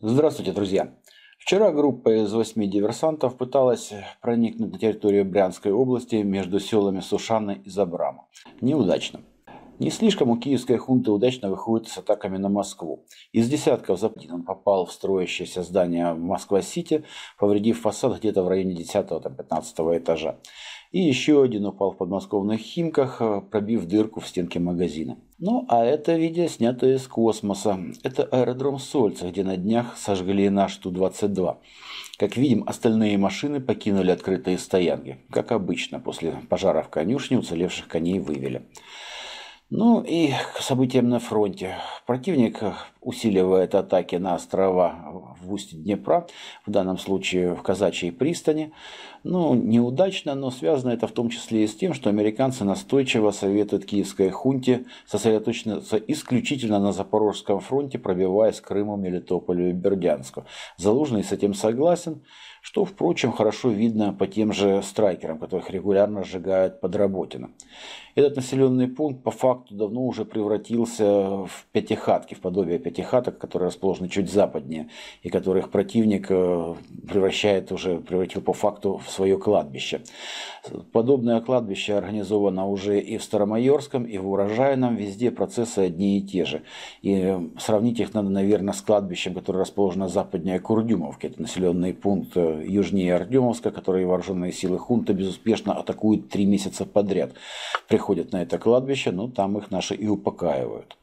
Здравствуйте, друзья! Вчера группа из восьми диверсантов пыталась проникнуть на территорию Брянской области между селами Сушаны и Забрама. Неудачно. Не слишком у киевской хунты удачно выходит с атаками на Москву. Из десятков западин он попал в строящееся здание Москва-Сити, повредив фасад где-то в районе 10-15 этажа. И еще один упал в подмосковных Химках, э, пробив дырку в стенке магазина. Ну, а это видео снято из космоса. Это аэродром Сольца, где на днях сожгли наш Ту-22. Как видим, остальные машины покинули открытые стоянки. Как обычно, после пожара в конюшне уцелевших коней вывели. Ну и к событиям на фронте. Противник усиливает атаки на острова в устье Днепра, в данном случае в Казачьей пристани. Ну, неудачно, но связано это в том числе и с тем, что американцы настойчиво советуют киевской хунте сосредоточиться исключительно на Запорожском фронте, пробиваясь к Крыму, Мелитополю и Бердянску. Залужный с этим согласен, что, впрочем, хорошо видно по тем же страйкерам, которых регулярно сжигают под Работино. Этот населенный пункт по факту давно уже превратился в пятихатки, в подобие пятихаток, которые расположены чуть западнее, и которых противник э, превращает уже, превратил по факту в свое кладбище. Подобное кладбище организовано уже и в Старомайорском, и в Урожайном, везде процессы одни и те же. И сравнить их надо, наверное, с кладбищем, которое расположено западнее Курдюмовки. Это населенный пункт э, южнее Артемовска, который вооруженные силы хунта безуспешно атакуют три месяца подряд приходят на это кладбище, ну, там их наши и упокаивают.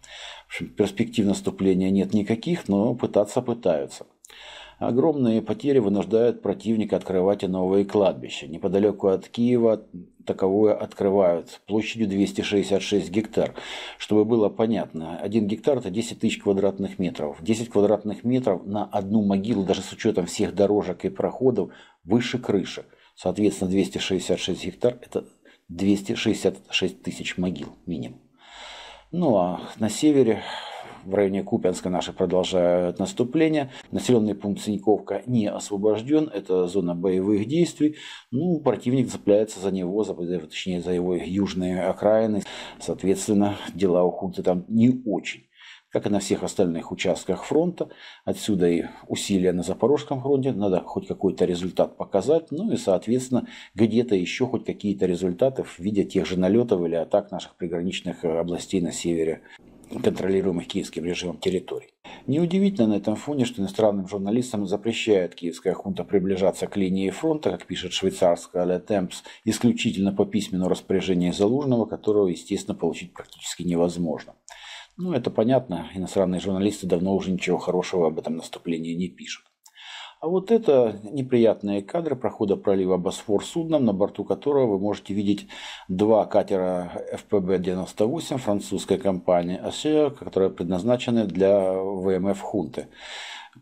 В общем, перспектив наступления нет никаких, но пытаться пытаются. Огромные потери вынуждают противника открывать и новые кладбища. Неподалеку от Киева таковое открывают площадью 266 гектар. Чтобы было понятно, один гектар это 10 тысяч квадратных метров. 10 квадратных метров на одну могилу, даже с учетом всех дорожек и проходов, выше крыши. Соответственно, 266 гектар это 266 тысяч могил минимум. Ну а на севере, в районе Купянска наши продолжают наступление. Населенный пункт Синьковка не освобожден, это зона боевых действий. Ну, противник цепляется за него, за, точнее за его южные окраины. Соответственно, дела у хунты там не очень как и на всех остальных участках фронта. Отсюда и усилия на Запорожском фронте, надо хоть какой-то результат показать, ну и, соответственно, где-то еще хоть какие-то результаты в виде тех же налетов или атак наших приграничных э, областей на севере контролируемых киевским режимом территорий. Неудивительно на этом фоне, что иностранным журналистам запрещает киевская хунта приближаться к линии фронта, как пишет швейцарская Le Temps, исключительно по письменному распоряжению Залужного, которого, естественно, получить практически невозможно. Ну, это понятно, иностранные журналисты давно уже ничего хорошего об этом наступлении не пишут. А вот это неприятные кадры прохода пролива Босфор судном, на борту которого вы можете видеть два катера ФПБ-98 французской компании АСЕА, которые предназначены для ВМФ «Хунты».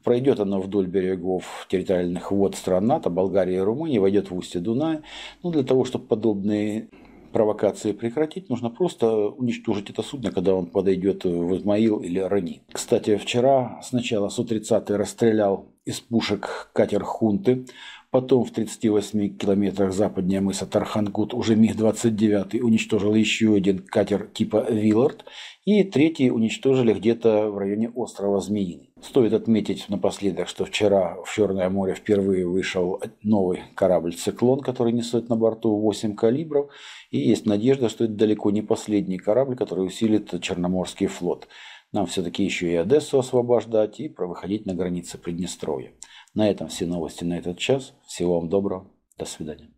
Пройдет оно вдоль берегов территориальных вод стран НАТО, Болгарии и Румынии, войдет в устье Дуная. Ну, для того, чтобы подобные провокации прекратить, нужно просто уничтожить это судно, когда он подойдет в Измаил или Рани. Кстати, вчера сначала Су-30 расстрелял из пушек катер «Хунты», Потом в 38 километрах западнее мыса Тархангут уже МиГ-29 уничтожил еще один катер типа «Виллард». И третий уничтожили где-то в районе острова Змеиный. Стоит отметить напоследок, что вчера в Черное море впервые вышел новый корабль «Циклон», который несет на борту 8 калибров. И есть надежда, что это далеко не последний корабль, который усилит Черноморский флот. Нам все-таки еще и Одессу освобождать и выходить на границы Приднестровья. На этом все новости на этот час. Всего вам доброго. До свидания.